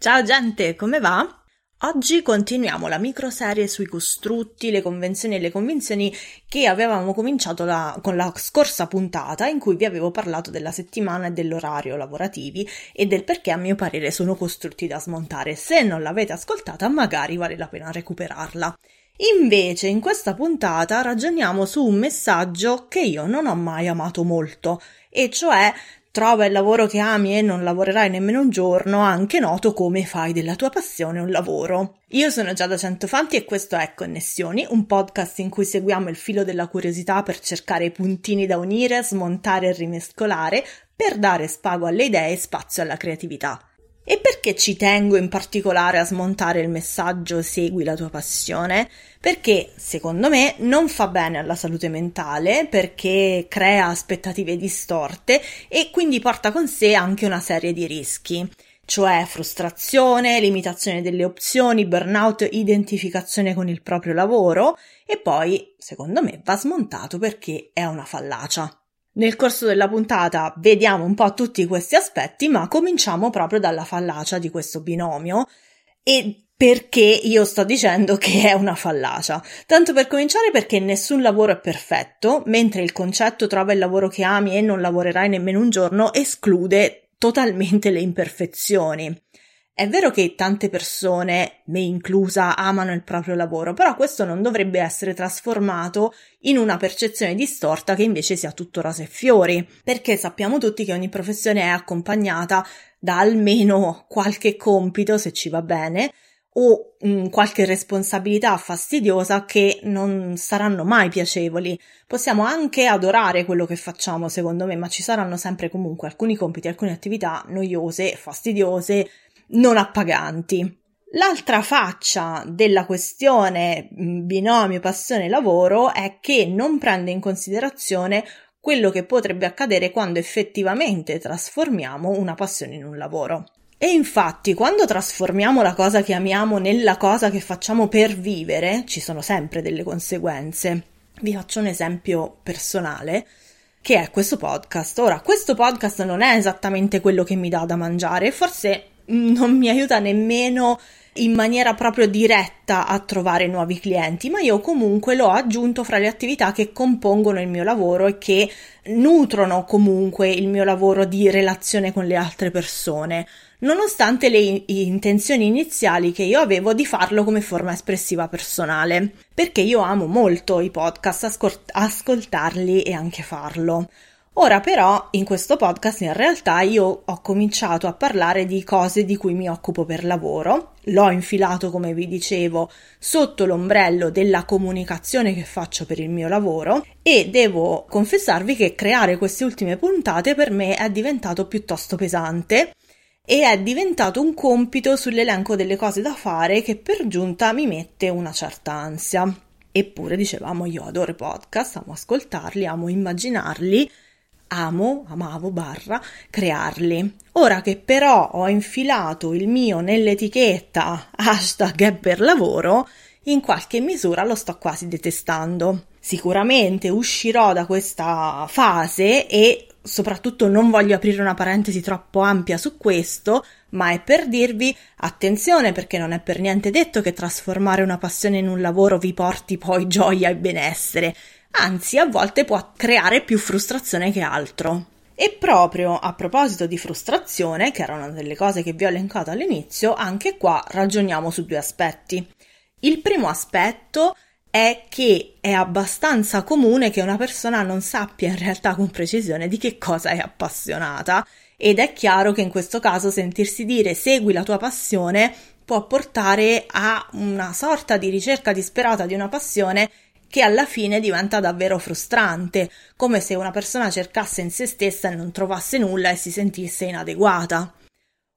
Ciao gente, come va? Oggi continuiamo la microserie sui costrutti, le convenzioni e le convinzioni che avevamo cominciato la, con la scorsa puntata in cui vi avevo parlato della settimana e dell'orario lavorativi e del perché a mio parere sono costrutti da smontare. Se non l'avete ascoltata magari vale la pena recuperarla. Invece in questa puntata ragioniamo su un messaggio che io non ho mai amato molto, e cioè Trova il lavoro che ami e non lavorerai nemmeno un giorno, anche noto come fai della tua passione un lavoro. Io sono Giada Centofanti e questo è Connessioni, un podcast in cui seguiamo il filo della curiosità per cercare i puntini da unire, smontare e rimescolare, per dare spago alle idee e spazio alla creatività. E perché ci tengo in particolare a smontare il messaggio segui la tua passione? Perché secondo me non fa bene alla salute mentale, perché crea aspettative distorte e quindi porta con sé anche una serie di rischi cioè frustrazione, limitazione delle opzioni, burnout, identificazione con il proprio lavoro e poi, secondo me, va smontato perché è una fallacia. Nel corso della puntata vediamo un po' tutti questi aspetti, ma cominciamo proprio dalla fallacia di questo binomio e perché io sto dicendo che è una fallacia. Tanto per cominciare perché nessun lavoro è perfetto, mentre il concetto trova il lavoro che ami e non lavorerai nemmeno un giorno esclude totalmente le imperfezioni. È vero che tante persone, me inclusa, amano il proprio lavoro, però questo non dovrebbe essere trasformato in una percezione distorta che invece sia tutto rose e fiori, perché sappiamo tutti che ogni professione è accompagnata da almeno qualche compito, se ci va bene, o mh, qualche responsabilità fastidiosa che non saranno mai piacevoli. Possiamo anche adorare quello che facciamo, secondo me, ma ci saranno sempre comunque alcuni compiti, alcune attività noiose, fastidiose, non appaganti. L'altra faccia della questione binomio passione-lavoro è che non prende in considerazione quello che potrebbe accadere quando effettivamente trasformiamo una passione in un lavoro. E infatti, quando trasformiamo la cosa che amiamo nella cosa che facciamo per vivere, ci sono sempre delle conseguenze. Vi faccio un esempio personale che è questo podcast. Ora, questo podcast non è esattamente quello che mi dà da mangiare, forse non mi aiuta nemmeno in maniera proprio diretta a trovare nuovi clienti, ma io comunque l'ho aggiunto fra le attività che compongono il mio lavoro e che nutrono comunque il mio lavoro di relazione con le altre persone, nonostante le intenzioni iniziali che io avevo di farlo come forma espressiva personale, perché io amo molto i podcast, ascol- ascoltarli e anche farlo. Ora però in questo podcast in realtà io ho cominciato a parlare di cose di cui mi occupo per lavoro, l'ho infilato come vi dicevo sotto l'ombrello della comunicazione che faccio per il mio lavoro e devo confessarvi che creare queste ultime puntate per me è diventato piuttosto pesante e è diventato un compito sull'elenco delle cose da fare che per giunta mi mette una certa ansia. Eppure dicevamo io adoro i podcast, amo ascoltarli, amo immaginarli amo, amavo, barra, crearli. Ora che però ho infilato il mio nell'etichetta hashtag è per lavoro, in qualche misura lo sto quasi detestando. Sicuramente uscirò da questa fase e soprattutto non voglio aprire una parentesi troppo ampia su questo, ma è per dirvi attenzione perché non è per niente detto che trasformare una passione in un lavoro vi porti poi gioia e benessere anzi a volte può creare più frustrazione che altro. E proprio a proposito di frustrazione, che era una delle cose che vi ho elencato all'inizio, anche qua ragioniamo su due aspetti. Il primo aspetto è che è abbastanza comune che una persona non sappia in realtà con precisione di che cosa è appassionata ed è chiaro che in questo caso sentirsi dire segui la tua passione può portare a una sorta di ricerca disperata di una passione che alla fine diventa davvero frustrante, come se una persona cercasse in se stessa e non trovasse nulla e si sentisse inadeguata.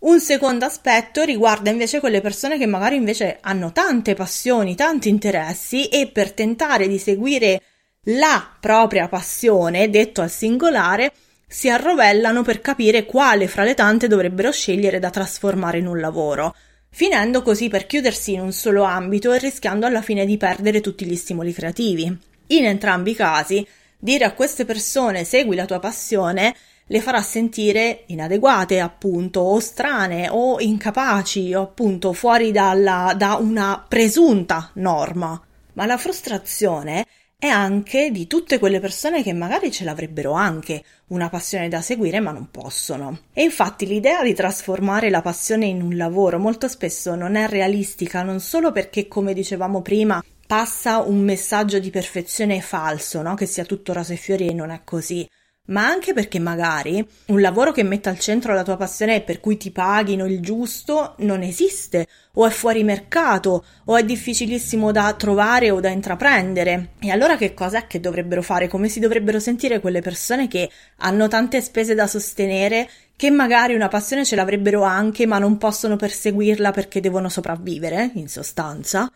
Un secondo aspetto riguarda invece quelle persone che magari invece hanno tante passioni, tanti interessi e per tentare di seguire la propria passione, detto al singolare, si arrovellano per capire quale fra le tante dovrebbero scegliere da trasformare in un lavoro finendo così per chiudersi in un solo ambito e rischiando alla fine di perdere tutti gli stimoli creativi. In entrambi i casi, dire a queste persone segui la tua passione le farà sentire inadeguate, appunto, o strane, o incapaci, o appunto fuori dalla, da una presunta norma. Ma la frustrazione è anche di tutte quelle persone che magari ce l'avrebbero anche una passione da seguire ma non possono. E infatti l'idea di trasformare la passione in un lavoro molto spesso non è realistica, non solo perché, come dicevamo prima, passa un messaggio di perfezione falso, no? che sia tutto rose e fiori e non è così, ma anche perché magari un lavoro che metta al centro la tua passione e per cui ti paghino il giusto non esiste, o è fuori mercato, o è difficilissimo da trovare o da intraprendere. E allora che cosa è che dovrebbero fare? Come si dovrebbero sentire quelle persone che hanno tante spese da sostenere, che magari una passione ce l'avrebbero anche, ma non possono perseguirla perché devono sopravvivere, in sostanza?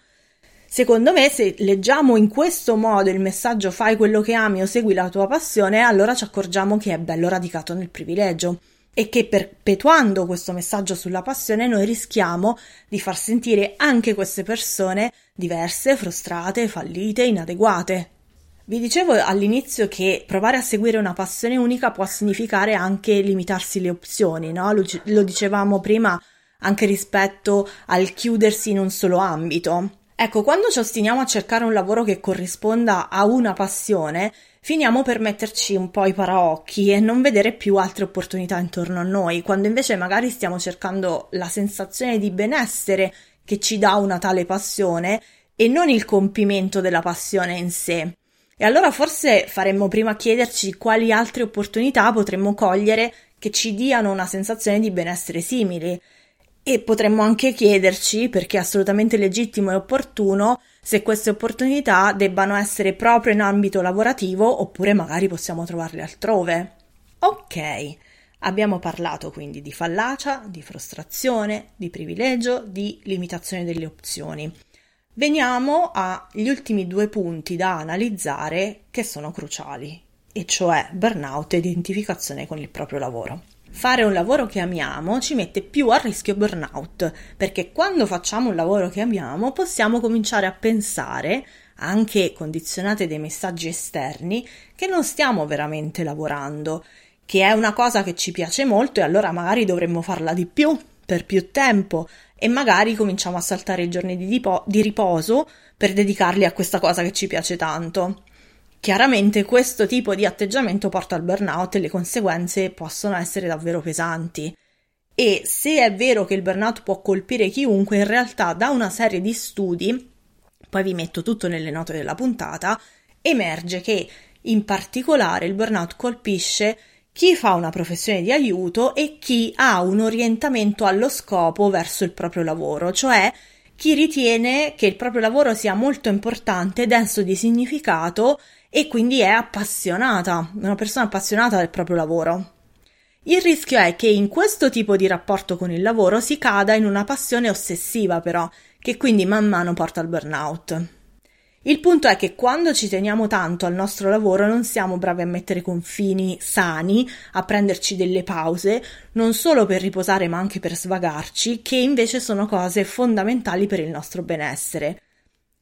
Secondo me, se leggiamo in questo modo il messaggio fai quello che ami o segui la tua passione, allora ci accorgiamo che è bello radicato nel privilegio e che perpetuando questo messaggio sulla passione noi rischiamo di far sentire anche queste persone diverse, frustrate, fallite, inadeguate. Vi dicevo all'inizio che provare a seguire una passione unica può significare anche limitarsi le opzioni, no? Lo, lo dicevamo prima anche rispetto al chiudersi in un solo ambito. Ecco, quando ci ostiniamo a cercare un lavoro che corrisponda a una passione, finiamo per metterci un po' i paraocchi e non vedere più altre opportunità intorno a noi, quando invece magari stiamo cercando la sensazione di benessere che ci dà una tale passione e non il compimento della passione in sé. E allora forse faremmo prima chiederci quali altre opportunità potremmo cogliere che ci diano una sensazione di benessere simili. E potremmo anche chiederci, perché è assolutamente legittimo e opportuno, se queste opportunità debbano essere proprio in ambito lavorativo oppure magari possiamo trovarle altrove. Ok, abbiamo parlato quindi di fallacia, di frustrazione, di privilegio, di limitazione delle opzioni. Veniamo agli ultimi due punti da analizzare che sono cruciali, e cioè burnout e identificazione con il proprio lavoro. Fare un lavoro che amiamo ci mette più a rischio burnout, perché quando facciamo un lavoro che amiamo possiamo cominciare a pensare, anche condizionate dai messaggi esterni, che non stiamo veramente lavorando, che è una cosa che ci piace molto e allora magari dovremmo farla di più, per più tempo, e magari cominciamo a saltare i giorni di, riposo per dedicarli a questa cosa che ci piace tanto. Chiaramente questo tipo di atteggiamento porta al burnout e le conseguenze possono essere davvero pesanti. E se è vero che il burnout può colpire chiunque, in realtà da una serie di studi, poi vi metto tutto nelle note della puntata, emerge che in particolare il burnout colpisce chi fa una professione di aiuto e chi ha un orientamento allo scopo verso il proprio lavoro, cioè chi ritiene che il proprio lavoro sia molto importante, denso di significato e quindi è appassionata, una persona appassionata del proprio lavoro. Il rischio è che in questo tipo di rapporto con il lavoro si cada in una passione ossessiva però, che quindi man mano porta al burnout. Il punto è che quando ci teniamo tanto al nostro lavoro non siamo bravi a mettere confini sani, a prenderci delle pause, non solo per riposare ma anche per svagarci, che invece sono cose fondamentali per il nostro benessere.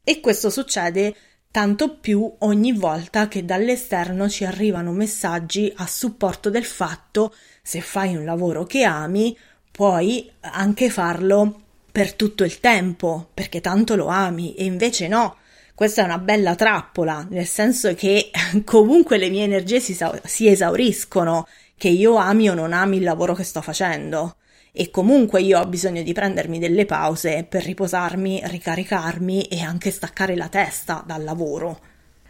E questo succede tanto più ogni volta che dall'esterno ci arrivano messaggi a supporto del fatto se fai un lavoro che ami, puoi anche farlo per tutto il tempo, perché tanto lo ami, e invece no. Questa è una bella trappola, nel senso che comunque le mie energie si, si esauriscono, che io ami o non ami il lavoro che sto facendo e comunque io ho bisogno di prendermi delle pause per riposarmi, ricaricarmi e anche staccare la testa dal lavoro.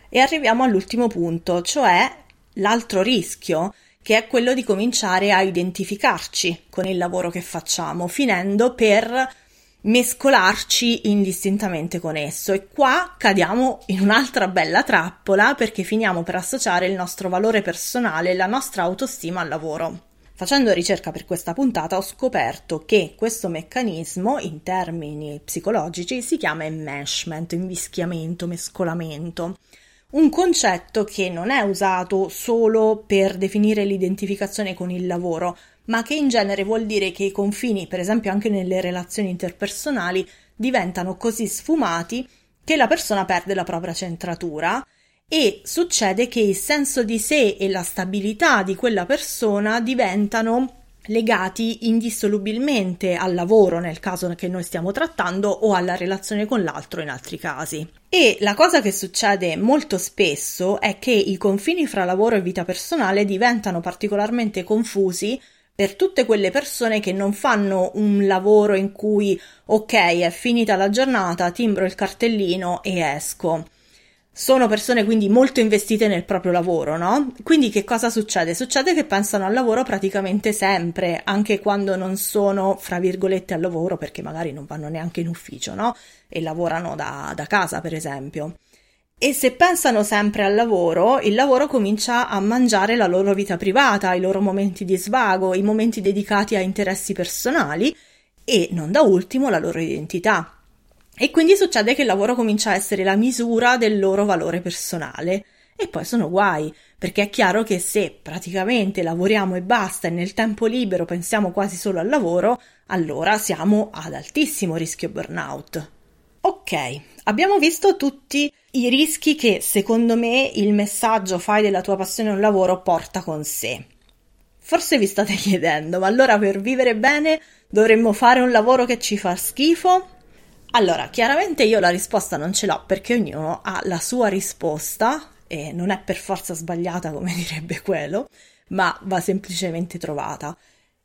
E arriviamo all'ultimo punto, cioè l'altro rischio, che è quello di cominciare a identificarci con il lavoro che facciamo, finendo per mescolarci indistintamente con esso e qua cadiamo in un'altra bella trappola perché finiamo per associare il nostro valore personale e la nostra autostima al lavoro. Facendo ricerca per questa puntata ho scoperto che questo meccanismo in termini psicologici si chiama enmeshment, invischiamento, mescolamento. Un concetto che non è usato solo per definire l'identificazione con il lavoro, ma che in genere vuol dire che i confini, per esempio anche nelle relazioni interpersonali, diventano così sfumati che la persona perde la propria centratura e succede che il senso di sé e la stabilità di quella persona diventano legati indissolubilmente al lavoro nel caso che noi stiamo trattando o alla relazione con l'altro in altri casi. E la cosa che succede molto spesso è che i confini fra lavoro e vita personale diventano particolarmente confusi per tutte quelle persone che non fanno un lavoro in cui ok, è finita la giornata, timbro il cartellino e esco sono persone quindi molto investite nel proprio lavoro, no? Quindi che cosa succede? Succede che pensano al lavoro praticamente sempre, anche quando non sono, fra virgolette, al lavoro, perché magari non vanno neanche in ufficio, no? E lavorano da, da casa, per esempio. E se pensano sempre al lavoro, il lavoro comincia a mangiare la loro vita privata, i loro momenti di svago, i momenti dedicati a interessi personali e, non da ultimo, la loro identità. E quindi succede che il lavoro comincia a essere la misura del loro valore personale. E poi sono guai, perché è chiaro che se praticamente lavoriamo e basta e nel tempo libero pensiamo quasi solo al lavoro, allora siamo ad altissimo rischio burnout. Ok, abbiamo visto tutti i rischi che secondo me il messaggio fai della tua passione un lavoro porta con sé. Forse vi state chiedendo, ma allora per vivere bene dovremmo fare un lavoro che ci fa schifo? Allora, chiaramente io la risposta non ce l'ho perché ognuno ha la sua risposta e non è per forza sbagliata come direbbe quello, ma va semplicemente trovata.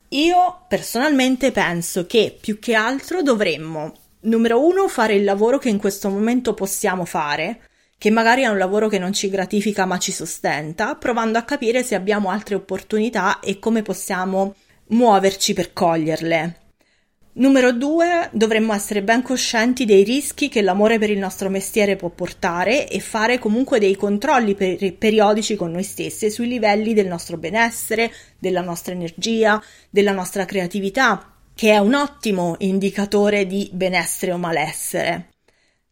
Io personalmente penso che più che altro dovremmo, numero uno, fare il lavoro che in questo momento possiamo fare, che magari è un lavoro che non ci gratifica ma ci sostenta, provando a capire se abbiamo altre opportunità e come possiamo muoverci per coglierle. Numero due, dovremmo essere ben coscienti dei rischi che l'amore per il nostro mestiere può portare e fare comunque dei controlli per- periodici con noi stessi sui livelli del nostro benessere, della nostra energia, della nostra creatività, che è un ottimo indicatore di benessere o malessere.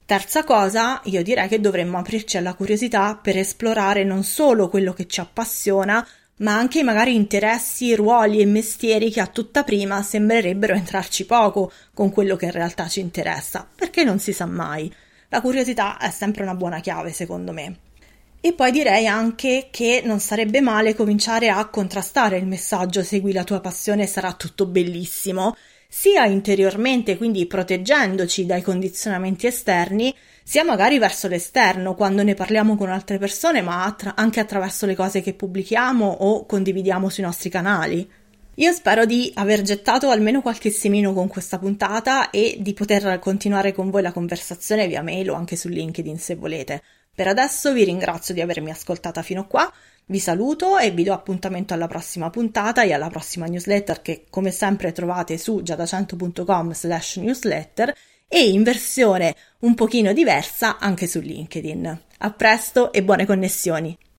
Terza cosa, io direi che dovremmo aprirci alla curiosità per esplorare non solo quello che ci appassiona, ma anche magari interessi, ruoli e mestieri che a tutta prima sembrerebbero entrarci poco con quello che in realtà ci interessa, perché non si sa mai. La curiosità è sempre una buona chiave, secondo me. E poi direi anche che non sarebbe male cominciare a contrastare il messaggio segui la tua passione e sarà tutto bellissimo, sia interiormente, quindi proteggendoci dai condizionamenti esterni, sia magari verso l'esterno quando ne parliamo con altre persone, ma attra- anche attraverso le cose che pubblichiamo o condividiamo sui nostri canali. Io spero di aver gettato almeno qualche semino con questa puntata e di poter continuare con voi la conversazione via mail o anche su LinkedIn se volete. Per adesso vi ringrazio di avermi ascoltata fino qua, vi saluto e vi do appuntamento alla prossima puntata e alla prossima newsletter che come sempre trovate su giadacento.com slash newsletter e in versione un pochino diversa anche su LinkedIn. A presto e buone connessioni!